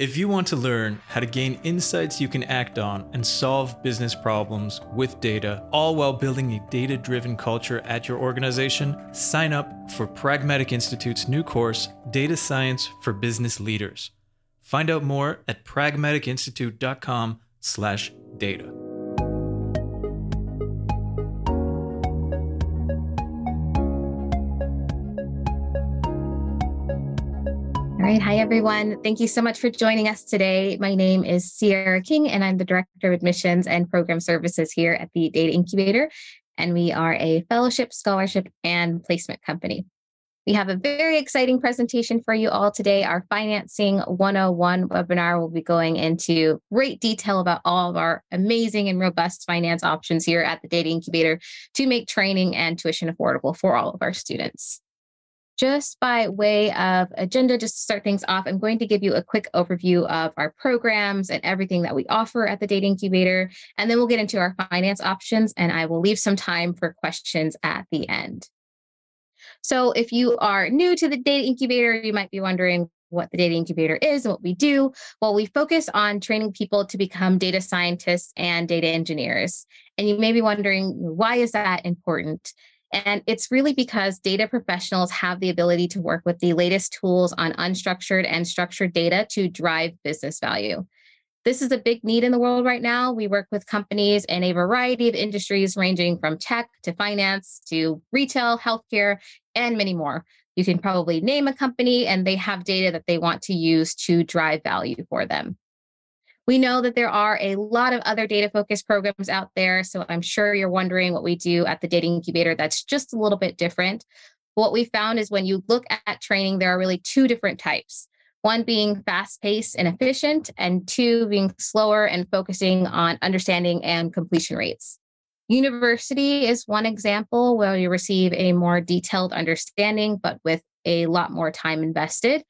If you want to learn how to gain insights you can act on and solve business problems with data, all while building a data driven culture at your organization, sign up for Pragmatic Institute's new course, Data Science for Business Leaders. Find out more at pragmaticinstitute.com/data. right. Hi, everyone. Thank you so much for joining us today. My name is Sierra King, and I'm the Director of Admissions and Program Services here at the Data Incubator. And we are a fellowship, scholarship, and placement company. We have a very exciting presentation for you all today. Our Financing 101 webinar will be going into great detail about all of our amazing and robust finance options here at the Data Incubator to make training and tuition affordable for all of our students just by way of agenda, just to start things off, I'm going to give you a quick overview of our programs and everything that we offer at the Data Incubator. And then we'll get into our finance options, and I will leave some time for questions at the end. So, if you are new to the Data Incubator, you might be wondering what the Data Incubator is and what we do. Well, we focus on training people to become data scientists and data engineers. And you may be wondering, why is that important? And it's really because data professionals have the ability to work with the latest tools on unstructured and structured data to drive business value. This is a big need in the world right now. We work with companies in a variety of industries, ranging from tech to finance to retail, healthcare, and many more. You can probably name a company, and they have data that they want to use to drive value for them. We know that there are a lot of other data focused programs out there. So I'm sure you're wondering what we do at the Data Incubator that's just a little bit different. What we found is when you look at training, there are really two different types one being fast paced and efficient, and two being slower and focusing on understanding and completion rates. University is one example where you receive a more detailed understanding, but with a lot more time invested.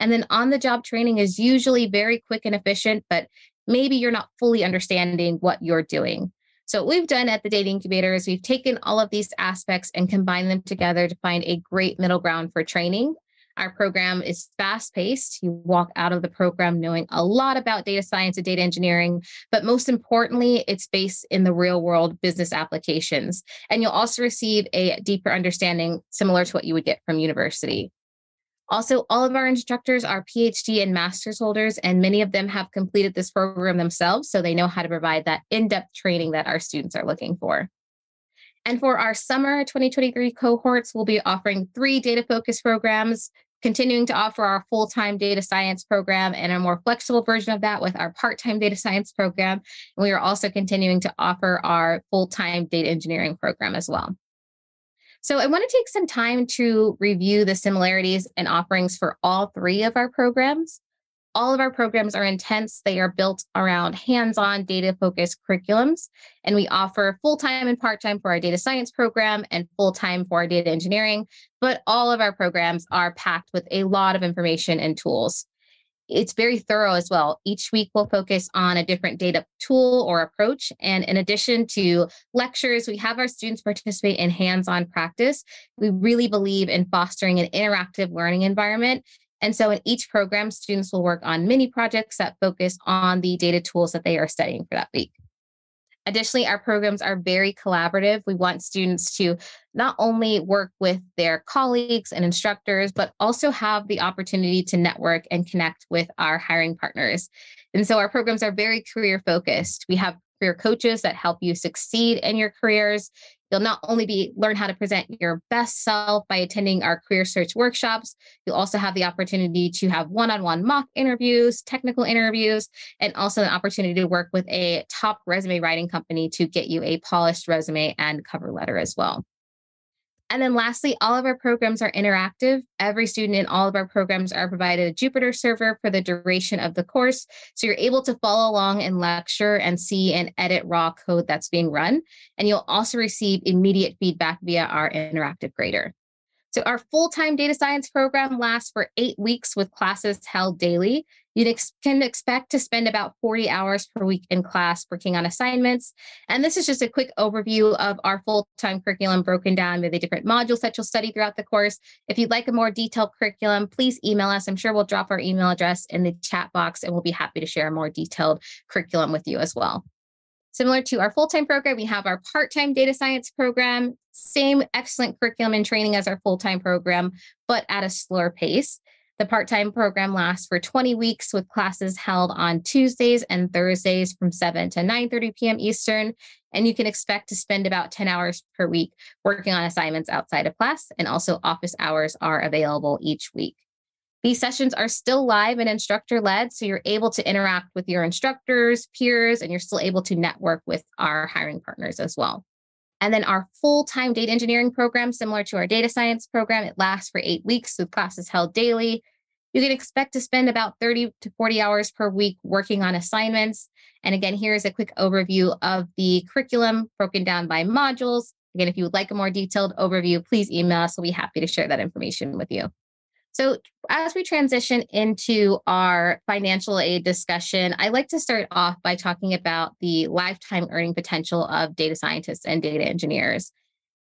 And then on the job training is usually very quick and efficient, but maybe you're not fully understanding what you're doing. So, what we've done at the Data Incubator is we've taken all of these aspects and combined them together to find a great middle ground for training. Our program is fast paced. You walk out of the program knowing a lot about data science and data engineering, but most importantly, it's based in the real world business applications. And you'll also receive a deeper understanding similar to what you would get from university. Also, all of our instructors are PhD and master's holders, and many of them have completed this program themselves, so they know how to provide that in depth training that our students are looking for. And for our summer 2023 cohorts, we'll be offering three data focused programs, continuing to offer our full time data science program and a more flexible version of that with our part time data science program. And we are also continuing to offer our full time data engineering program as well. So I want to take some time to review the similarities and offerings for all three of our programs. All of our programs are intense. They are built around hands on data focused curriculums. And we offer full time and part time for our data science program and full time for our data engineering. But all of our programs are packed with a lot of information and tools it's very thorough as well. Each week we'll focus on a different data tool or approach. And in addition to lectures, we have our students participate in hands on practice. We really believe in fostering an interactive learning environment. And so in each program, students will work on mini projects that focus on the data tools that they are studying for that week. Additionally, our programs are very collaborative. We want students to not only work with their colleagues and instructors, but also have the opportunity to network and connect with our hiring partners. And so our programs are very career focused. We have career coaches that help you succeed in your careers. You'll not only be learn how to present your best self by attending our career search workshops, you'll also have the opportunity to have one-on-one mock interviews, technical interviews, and also an opportunity to work with a top resume writing company to get you a polished resume and cover letter as well. And then lastly, all of our programs are interactive. Every student in all of our programs are provided a Jupyter server for the duration of the course. So you're able to follow along in lecture and see and edit raw code that's being run. And you'll also receive immediate feedback via our interactive grader. So our full-time data science program lasts for eight weeks with classes held daily. You ex- can expect to spend about 40 hours per week in class working on assignments. And this is just a quick overview of our full time curriculum broken down with the different modules that you'll study throughout the course. If you'd like a more detailed curriculum, please email us. I'm sure we'll drop our email address in the chat box and we'll be happy to share a more detailed curriculum with you as well. Similar to our full time program, we have our part time data science program, same excellent curriculum and training as our full time program, but at a slower pace. The part time program lasts for 20 weeks with classes held on Tuesdays and Thursdays from 7 to 9 30 p.m. Eastern. And you can expect to spend about 10 hours per week working on assignments outside of class. And also, office hours are available each week. These sessions are still live and instructor led, so you're able to interact with your instructors, peers, and you're still able to network with our hiring partners as well. And then our full time data engineering program, similar to our data science program, it lasts for eight weeks with classes held daily. You can expect to spend about 30 to 40 hours per week working on assignments. And again, here's a quick overview of the curriculum broken down by modules. Again, if you would like a more detailed overview, please email us. We'll be happy to share that information with you. So, as we transition into our financial aid discussion, I like to start off by talking about the lifetime earning potential of data scientists and data engineers.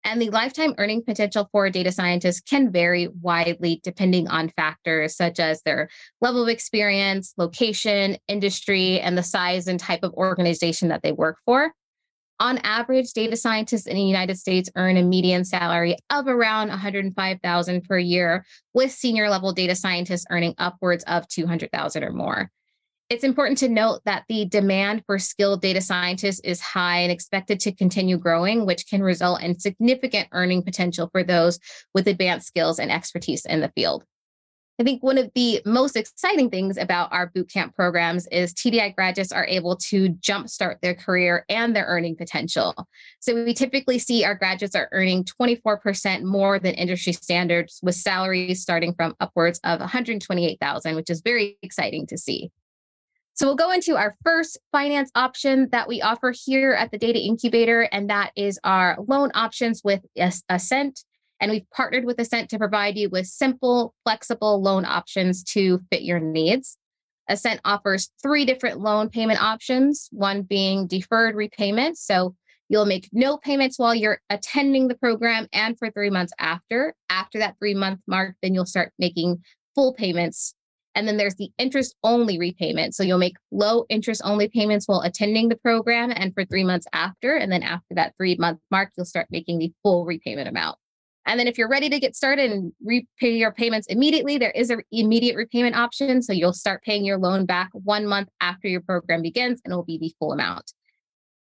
And the lifetime earning potential for data scientists can vary widely depending on factors such as their level of experience, location, industry, and the size and type of organization that they work for. On average, data scientists in the United States earn a median salary of around 105,000 per year, with senior level data scientists earning upwards of 200,000 or more. It's important to note that the demand for skilled data scientists is high and expected to continue growing, which can result in significant earning potential for those with advanced skills and expertise in the field. I think one of the most exciting things about our bootcamp programs is TDI graduates are able to jumpstart their career and their earning potential. So we typically see our graduates are earning 24% more than industry standards with salaries starting from upwards of 128,000, which is very exciting to see. So we'll go into our first finance option that we offer here at the Data Incubator, and that is our loan options with Ascent. And we've partnered with Ascent to provide you with simple, flexible loan options to fit your needs. Ascent offers three different loan payment options, one being deferred repayment. So you'll make no payments while you're attending the program and for three months after. After that three month mark, then you'll start making full payments. And then there's the interest only repayment. So you'll make low interest only payments while attending the program and for three months after. And then after that three month mark, you'll start making the full repayment amount. And then if you're ready to get started and repay your payments immediately, there is an immediate repayment option. So you'll start paying your loan back one month after your program begins and it will be the full amount.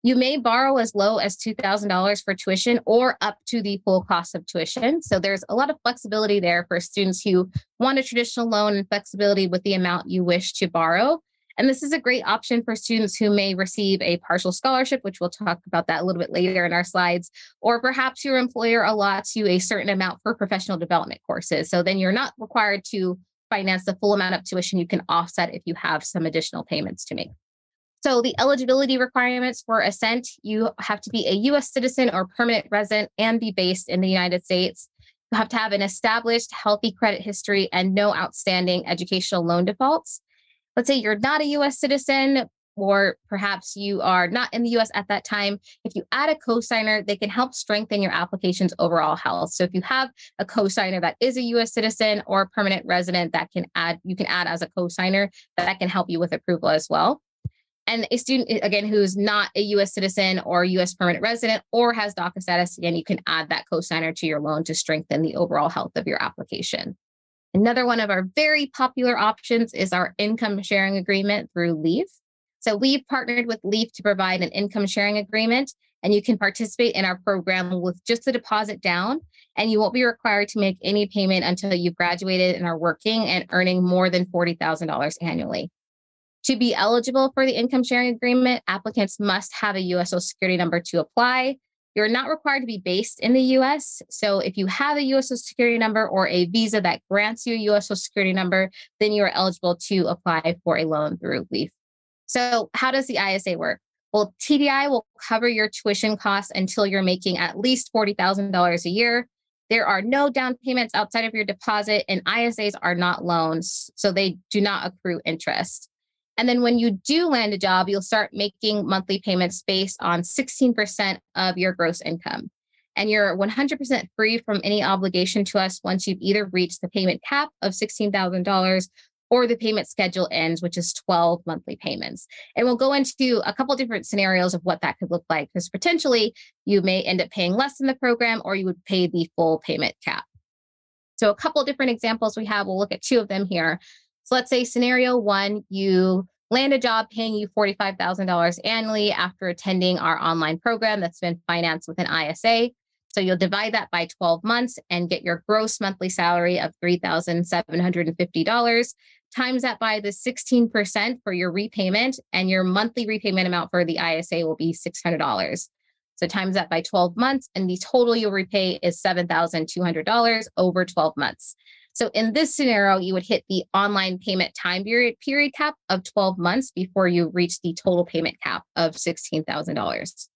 You may borrow as low as $2,000 for tuition or up to the full cost of tuition. So there's a lot of flexibility there for students who want a traditional loan and flexibility with the amount you wish to borrow. And this is a great option for students who may receive a partial scholarship, which we'll talk about that a little bit later in our slides, or perhaps your employer allots you a certain amount for professional development courses. So then you're not required to finance the full amount of tuition. You can offset if you have some additional payments to make. So the eligibility requirements for Ascent, you have to be a US citizen or permanent resident and be based in the United States. You have to have an established healthy credit history and no outstanding educational loan defaults let's say you're not a US citizen, or perhaps you are not in the US at that time, if you add a cosigner, they can help strengthen your application's overall health. So if you have a cosigner that is a US citizen or a permanent resident that can add, you can add as a cosigner that can help you with approval as well. And a student, eh, again, who's not a US citizen or US permanent resident or has DACA status, again, you can add that cosigner to your loan to strengthen the overall health of your application. Another one of our very popular options is our income sharing agreement through Leaf. So we've partnered with Leaf to provide an income sharing agreement, and you can participate in our program with just a deposit down, and you won't be required to make any payment until you've graduated and are working and earning more than $40,000 annually. To be eligible for the income sharing agreement, applicants must have a US Social Security number to apply. You're not required to be based in the US. So if you have a US Social Security number or a visa that grants you a US Social Security number, then you are eligible to apply for a loan through LEAF. So how does the ISA work? Well, TDI will cover your tuition costs until you're making at least $40,000 a year. There are no down payments outside of your deposit, and ISAs are not loans, so they do not accrue interest. And then when you do land a job, you'll start making monthly payments based on 16% of your gross income. And you're 100% free from any obligation to us once you've either reached the payment cap of $16,000 or the payment schedule ends, which is 12 monthly payments. And we'll go into a couple different scenarios of what that could look like, because potentially you may end up paying less in the program or you would pay the full payment cap. So, a couple different examples we have, we'll look at two of them here. So, let's say scenario one, you land a job paying you $45,000 annually after attending our online program that's been financed with an ISA. So you'll divide that by 12 months and get your gross monthly salary of $3,750 times that by the 16% for your repayment, and your monthly repayment amount for the ISA will be $600. So times that by 12 months, and the total you'll repay is $7,200 over 12 months. So in this scenario, you would hit the online payment time period, period cap of 12 months before you reach the total payment cap of $16,000.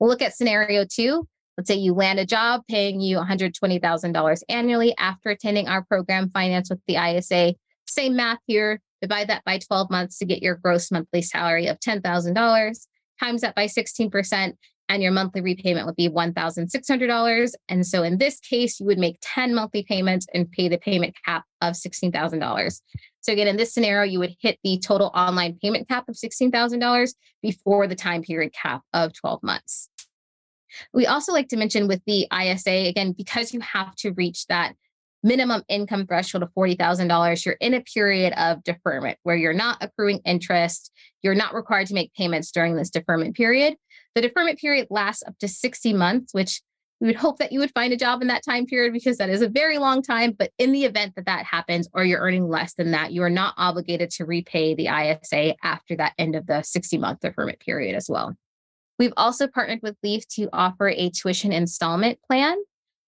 We'll look at scenario two. Let's say you land a job paying you $120,000 annually after attending our program, Finance with the ISA. Same math here. Divide that by 12 months to get your gross monthly salary of $10,000. Times that by 16%, and your monthly repayment would be $1,600. And so in this case, you would make 10 monthly payments and pay the payment cap of $16,000. So again, in this scenario, you would hit the total online payment cap of $16,000 before the time period cap of 12 months. We also like to mention with the ISA, again, because you have to reach that minimum income threshold of $40,000, you're in a period of deferment where you're not accruing interest. You're not required to make payments during this deferment period. The deferment period lasts up to 60 months, which we would hope that you would find a job in that time period because that is a very long time. But in the event that that happens or you're earning less than that, you are not obligated to repay the ISA after that end of the 60 month deferment period as well. We've also partnered with Leaf to offer a tuition installment plan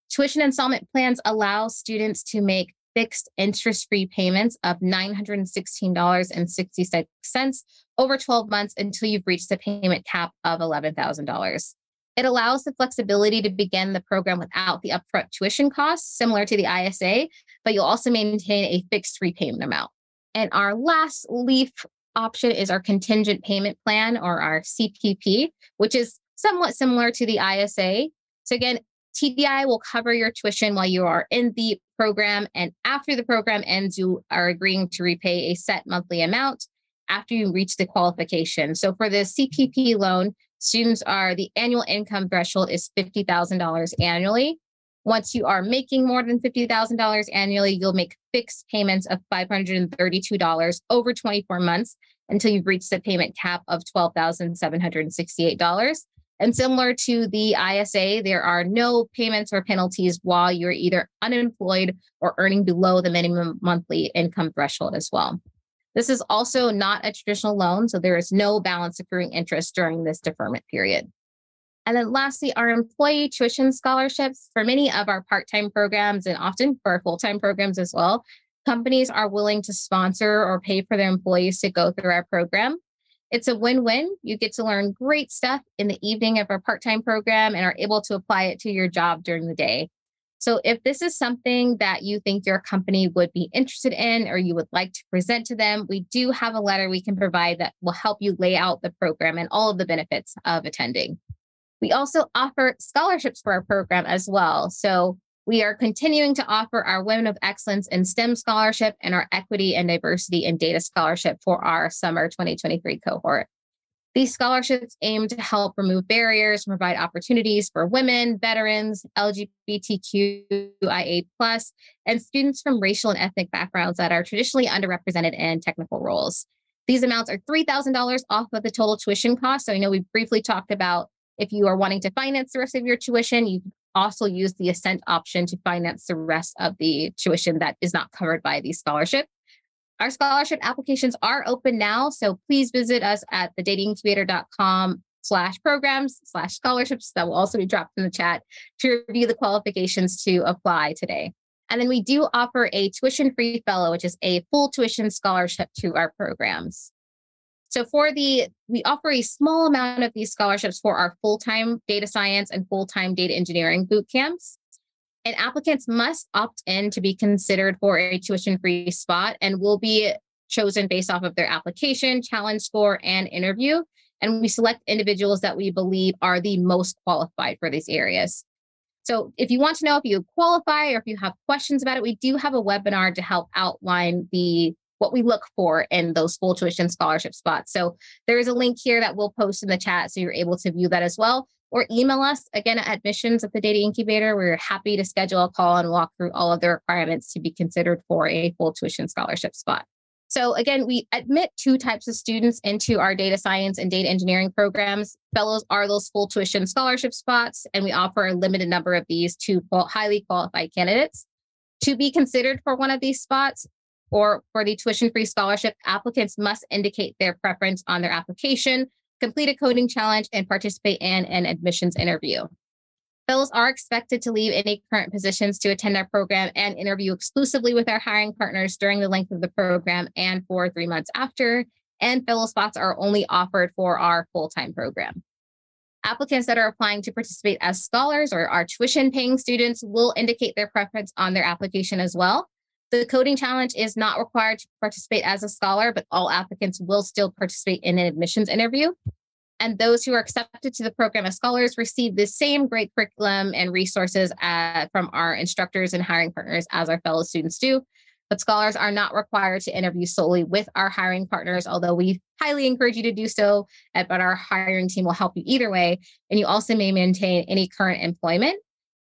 Tuition installment plans allow students to make fixed interest free payments of $916.66 over 12 months until you've reached the payment cap of $11,000. It allows the flexibility to begin the program without the upfront tuition costs, similar to the ISA, but you'll also maintain a fixed repayment amount. And our last LEAF option is our contingent payment plan or our CPP, which is somewhat similar to the ISA. So, again, TDI will cover your tuition while you are in the program. And after the program ends, you are agreeing to repay a set monthly amount after you reach the qualification. So for the CPP loan, students are the annual income threshold is $50,000 annually. Once you are making more than $50,000 annually, you'll make fixed payments of $532 over 24 months until you've reached the payment cap of $12,768. And similar to the ISA, there are no payments or penalties while you're either unemployed or earning below the minimum monthly income threshold as well. This is also not a traditional loan, so there is no balance accruing interest during this deferment period. And then lastly, our employee tuition scholarships for many of our part time programs and often for our full time programs as well. Companies are willing to sponsor or pay for their employees to go through our program. It's a win win. You get to learn great stuff in the evening of our part time program and are able to apply it to your job during the day. So, if this is something that you think your company would be interested in or you would like to present to them, we do have a letter we can provide that will help you lay out the program and all of the benefits of attending. We also offer scholarships for our program as well. So, we are continuing to offer our Women of Excellence in STEM scholarship and our Equity and Diversity in Data scholarship for our summer 2023 cohort. These scholarships aim to help remove barriers and provide opportunities for women, veterans, LGBTQIA, and students from racial and ethnic backgrounds that are traditionally underrepresented in technical roles. These amounts are $3,000 off of the total tuition cost. So I know we briefly talked about if you are wanting to finance the rest of your tuition, you also use the Ascent option to finance the rest of the tuition that is not covered by the scholarship. Our scholarship applications are open now, so please visit us at thedataincubator.com slash programs slash scholarships. That will also be dropped in the chat to review the qualifications to apply today. And then we do offer a tuition free fellow, which is a full tuition scholarship to our programs. So for the, we offer a small amount of these scholarships for our full-time data science and full-time data engineering boot camps. And applicants must opt in to be considered for a tuition free spot and will be chosen based off of their application, challenge score, and interview. And we select individuals that we believe are the most qualified for these areas. So if you want to know if you qualify or if you have questions about it, we do have a webinar to help outline the what we look for in those full tuition scholarship spots. So there is a link here that we'll post in the chat so you're able to view that as well. Or email us again at admissions at the data incubator. We're happy to schedule a call and walk through all of the requirements to be considered for a full tuition scholarship spot. So again, we admit two types of students into our data science and data engineering programs. Fellows are those full tuition scholarship spots, and we offer a limited number of these to highly qualified candidates. To be considered for one of these spots or for the tuition free scholarship, applicants must indicate their preference on their application, complete a coding challenge, and participate in an admissions interview. Fellows are expected to leave any current positions to attend our program and interview exclusively with our hiring partners during the length of the program and for three months after. And fellow spots are only offered for our full time program. Applicants that are applying to participate as scholars or are tuition paying students will indicate their preference on their application as well. The coding challenge is not required to participate as a scholar, but all applicants will still participate in an admissions interview. And those who are accepted to the program as scholars receive the same great curriculum and resources uh, from our instructors and hiring partners as our fellow students do. But scholars are not required to interview solely with our hiring partners, although we highly encourage you to do so. Uh, but our hiring team will help you either way. And you also may maintain any current employment.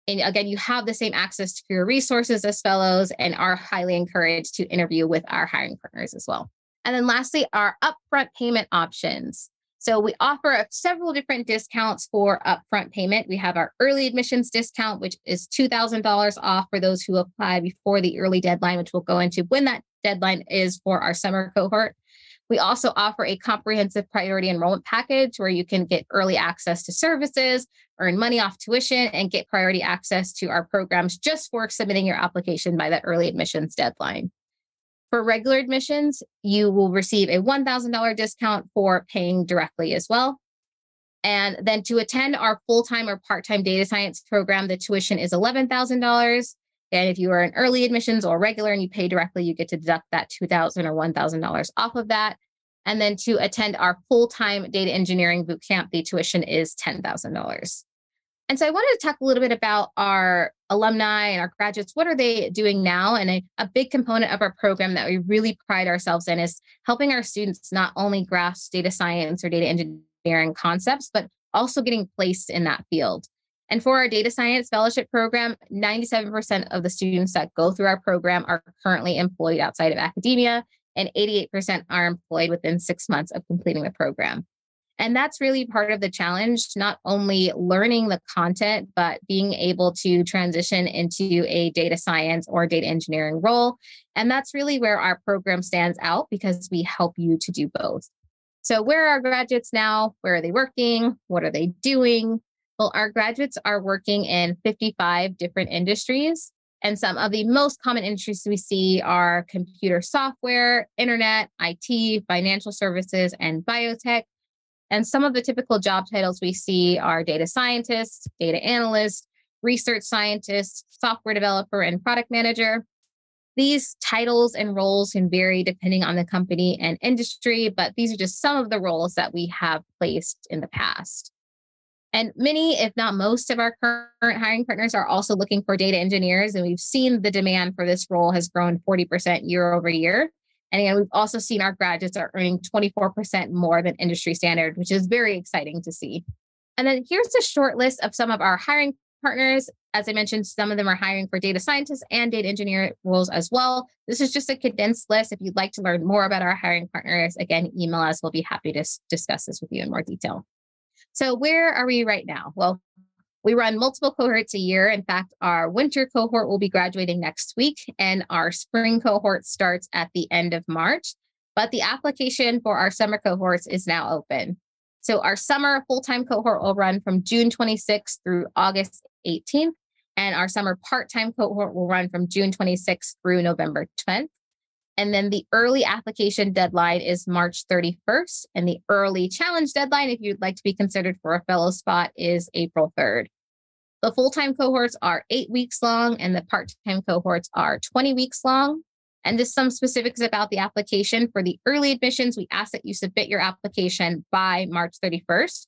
And again, you have the same access to your resources as fellows and are highly encouraged to interview with our hiring partners as well. And then lastly, our upfront payment options. So we offer several different discounts for upfront payment. We have our early admissions discount, which is $2,000 off for those who apply before the early deadline, which we'll go into when that deadline is for our summer cohort. We also offer a comprehensive priority enrollment package where you can get early access to services, earn money off tuition, and get priority access to our programs just for submitting your application by that early admissions deadline. For regular admissions, you will receive a $1,000 discount for paying directly as well. And then to attend our full time or part time data science program, the tuition is $11,000. And if you are in early admissions or regular and you pay directly, you get to deduct that $2,000 or $1,000 off of that. And then to attend our full time data engineering bootcamp, the tuition is $10,000. And so I wanted to talk a little bit about our alumni and our graduates. What are they doing now? And a, a, big component of our program that we really pride ourselves in is helping our students not only grasp data science or data engineering concepts, but also getting placed in that field. And for our data science fellowship program, 97% of the students that go through our program are currently employed outside of academia, and 88% are employed within six months of completing the program. And that's really part of the challenge, not only learning the content, but being able to transition into a data science or data engineering role. And that's really where our program stands out because we help you to do both. So, where are our graduates now? Where are they working? What are they doing? Well, our graduates are working in 55 different industries. And some of the most common industries we see are computer software, internet, IT, financial services, and biotech. And some of the typical job titles we see are data scientist, data analyst, research scientist, software developer, and product manager. These titles and roles can vary depending on the company and industry, but these are just some of the roles that we have placed in the past. And many, if not most, of our current hiring partners are also looking for data engineers. And we've seen the demand for this role has grown 40% year over year. And again, we've also seen our graduates are earning 24% more than industry standard, which is very exciting to see. And then here's a short list of some of our hiring partners. As I mentioned, some of them are hiring for data scientists and data engineer roles as well. This is just a condensed list. If you'd like to learn more about our hiring partners, again, email us. We'll be happy to discuss this with you in more detail. So, where are we right now? Well, we run multiple cohorts a year. In fact, our winter cohort will be graduating next week, and our spring cohort starts at the end of March. But the application for our summer cohorts is now open. So, our summer full time cohort will run from June 26th through August 18th, and our summer part time cohort will run from June 26th through November 10th. And then the early application deadline is March 31st. And the early challenge deadline, if you'd like to be considered for a fellow spot, is April 3rd. The full time cohorts are eight weeks long, and the part time cohorts are 20 weeks long. And just some specifics about the application for the early admissions, we ask that you submit your application by March 31st.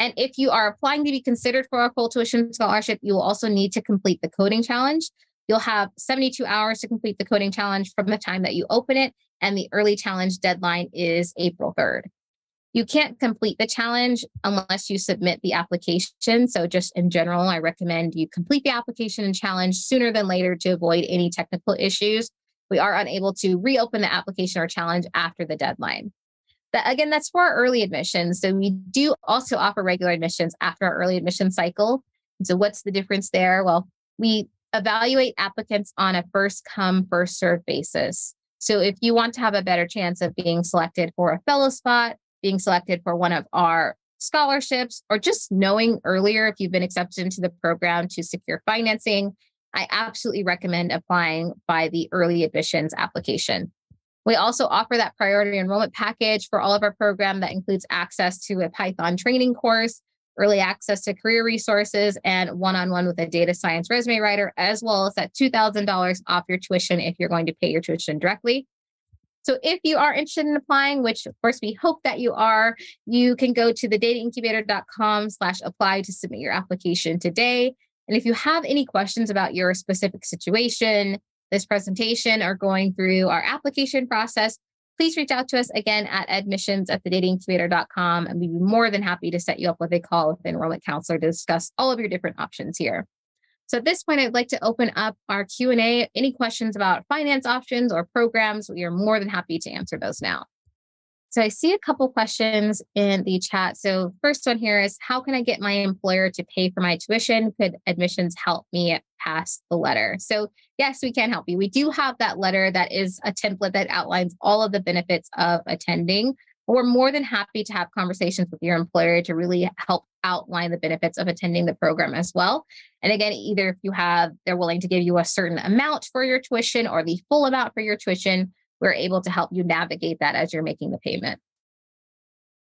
And if you are applying to be considered for a full tuition scholarship, you will also need to complete the coding challenge. You'll have 72 hours to complete the coding challenge from the time that you open it, and the early challenge deadline is April 3rd. You can't complete the challenge unless you submit the application. So, just in general, I recommend you complete the application and challenge sooner than later to avoid any technical issues. We are unable to reopen the application or challenge after the deadline. That again, that's for our early admissions. So we do also offer regular admissions after our early admission cycle. So what's the difference there? Well, we evaluate applicants on a first come, first serve basis. So if you want to have a better chance of being selected for a fellow spot, being selected for one of our scholarships, or just knowing earlier if you've been accepted into the program to secure financing, I absolutely recommend applying by the early admissions application. We also offer that priority enrollment package for all of our program that includes access to a Python training course, early access to career resources, and one on one with a data science resume writer, as well as that $2,000 off your tuition if you're going to pay your tuition directly. So if you are interested in applying, which of course we hope that you are, you can go to the dataincubator.com slash apply to submit your application today. And if you have any questions about your specific situation, this presentation, or going through our application process, please reach out to us again at admissions at thedataincubator.com and we'd be more than happy to set you up with a call with the enrollment counselor to discuss all of your different options here. So at this point, I'd like to open up our Q&A. Any questions about finance options or programs, we are more than happy to answer those now. So I see a couple questions in the chat. So first one here is how can I get my employer to pay for my tuition? Could admissions help me pass the letter? So yes, we can help you. We do have that letter that is a template that outlines all of the benefits of attending. We're more than happy to have conversations with your employer to really help outline the benefits of attending the program as well. And again, either if you have, they're willing to give you a certain amount for your tuition or the full amount for your tuition, we're able to help you navigate that as you're making the payment.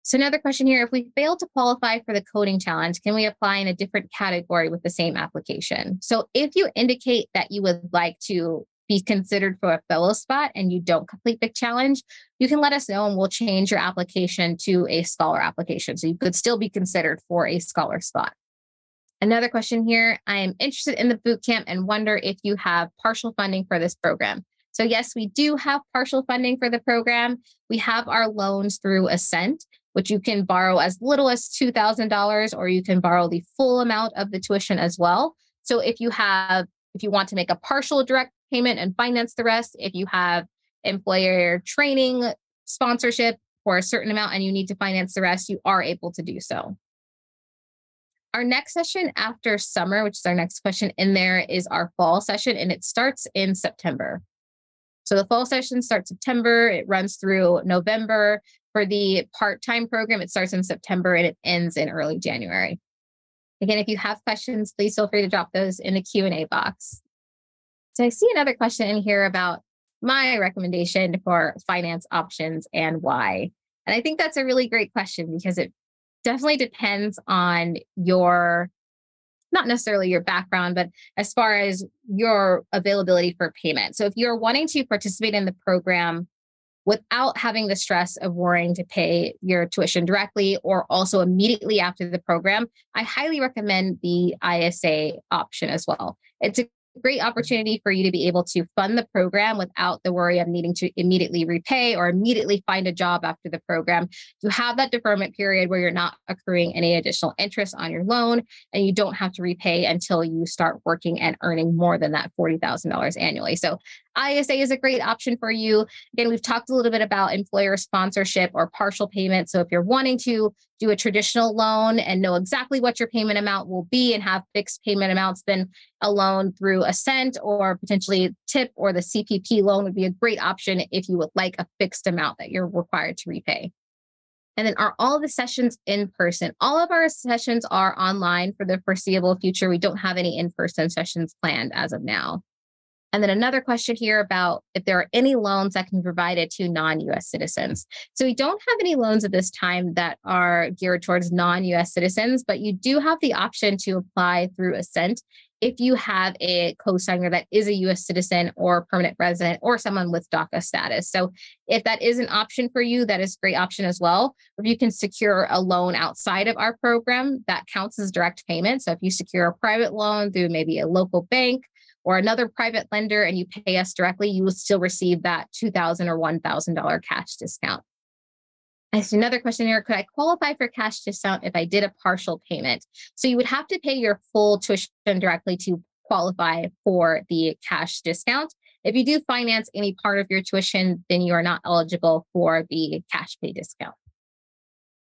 So another question here, if we fail to qualify for the coding challenge, can we apply in a different category with the same application? So if you indicate that you would like to be considered for a fellow spot and you don't complete the challenge, you can let us know and we'll change your application to a scholar application. So you could still be considered for a scholar spot. Another question here, I am interested in the boot camp and wonder if you have partial funding for this program. So, yes, we do have partial funding for the program. We have our loans through Ascent, which you can borrow as little as $2,000 or you can borrow the full amount of the tuition as well. So, if you have, if you want to make a partial direct payment and finance the rest, if you have employer training sponsorship for a certain amount and you need to finance the rest, you are able to do so. Our next session after summer, which is our next question in there, is our fall session, and it starts in September. So the fall session starts September, it runs through November. For the part-time program, it starts in September and it ends in early January. Again, if you have questions, please feel free to drop those in the Q&A box. So I see another question in here about my recommendation for finance options and why. And I think that's a really great question because it definitely depends on your not necessarily your background, but as far as your availability for payment. So if you're wanting to participate in the program without having the stress of worrying to pay your tuition directly or also immediately after the program, I highly recommend the ISA option as well. It's a great opportunity for you to be able to fund the program without the worry of needing to immediately repay or immediately find a job after the program. You have that deferment period where you're not accruing any additional interest on your loan and you don't have to repay until you start working and earning more than that $40,000 annually. So ISA is a great option for you. Again, we've talked a little bit about employer sponsorship or partial payment. So if you're wanting to do a traditional loan and know exactly what your payment amount will be and have fixed payment amounts, then a loan through Ascent or potentially TIP or the CPP loan would be a great option if you would like a fixed amount that you're required to repay. And then are all the sessions in person? All of our sessions are online for the foreseeable future. We don't have any in person sessions planned as of now. And then another question here about if there are any loans that can be provided to non US citizens. So we don't have any loans at this time that are geared towards non US citizens, but you do have the option to apply through Ascent if you have a co-signer that is a US citizen or permanent resident or someone with DACA status. So if that is an option for you, that is a great option as well. If you can secure a loan outside of our program, that counts as direct payment. So if you secure a private loan through maybe a local bank or another private lender and you pay us directly, you will still receive that 2,000 or $1,000 cash discount. I see another question here. Could I qualify for cash discount if I did a partial payment? So you would have to pay your full tuition directly to qualify for the cash discount. If you do finance any part of your tuition, then you are not eligible for the cash pay discount.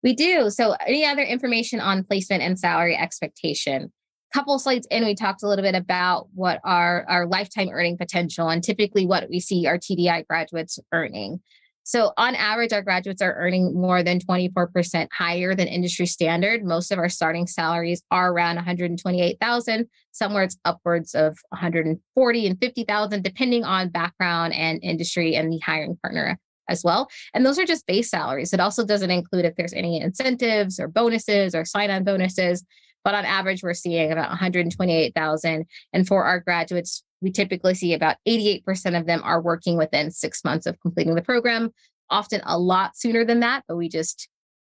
We do. So any other information on placement and salary expectation? Couple slides in, we talked a little bit about what our, our lifetime earning potential and typically what we see our TDI graduates earning. So on average, our graduates are earning more than 24% higher than industry standard. Most of our starting salaries are around 128,000. Somewhere it's upwards of 140 and 50,000, depending on background and industry and the hiring partner as well. And those are just base salaries. It also doesn't include if there's any incentives or bonuses or sign-on bonuses. But on average, we're seeing about 128,000. And for our graduates, we typically see about 88% of them are working within six months of completing the program, often a lot sooner than that, but we just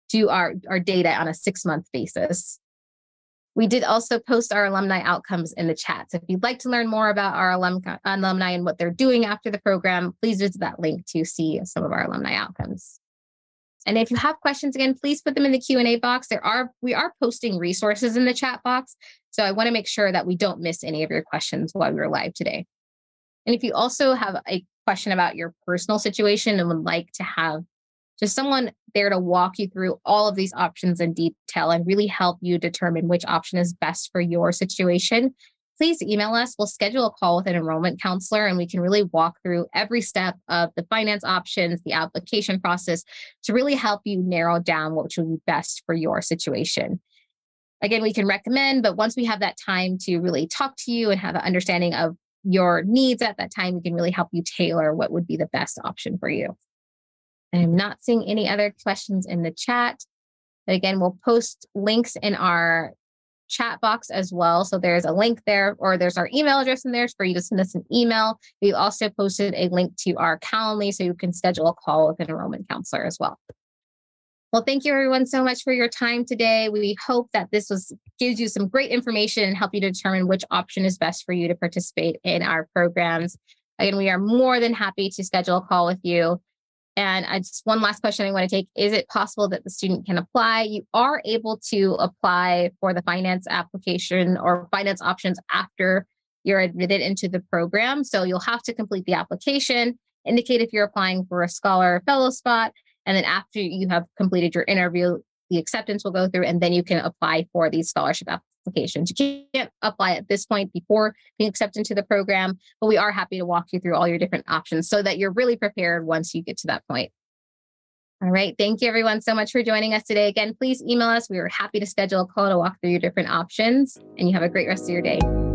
do our, our data on a six month basis. We did also post our alumni outcomes in the chat. So if you'd like to learn more about our alum, alumni and what they're doing after the program, please visit that link to see some of our alumni outcomes. And if you have questions again, please put them in the Q&A box. There are we are posting resources in the chat box. So I want to make sure that we don't miss any of your questions while we're live today. And if you also have a question about your personal situation and would like to have just someone there to walk you through all of these options in detail and really help you determine which option is best for your situation, please email us. We'll schedule a call with an enrollment counselor and we can really walk through every step of the finance options, the application process to really help you narrow down what would be best for your situation. Again, we can recommend, but once we have that time to really talk to you and have an understanding of your needs at that time, we can really help you tailor what would be the best option for you. I'm not seeing any other questions in the chat. But again, we'll post links in our chat box as well. So there's a link there, or there's our email address in there for you to send us an email. We also posted a link to our Calendly so you can schedule a call with an enrollment counselor as well. Well, thank you everyone so much for your time today. We hope that this was gives you some great information and help you determine which option is best for you to participate in our programs. Again, we are more than happy to schedule a call with you. And I just one last question I want to take is it possible that the student can apply? You are able to apply for the finance application or finance options after you're admitted into the program. So you'll have to complete the application, indicate if you're applying for a scholar or fellow spot, and then after you have completed your interview, the acceptance will go through, and then you can apply for these scholarship applications. You can't apply at this point before being accepted into the program, but we are happy to walk you through all your different options so that you're really prepared once you get to that point. All right. Thank you, everyone, so much for joining us today. Again, please email us. We are happy to schedule a call to walk through your different options, and you have a great rest of your day.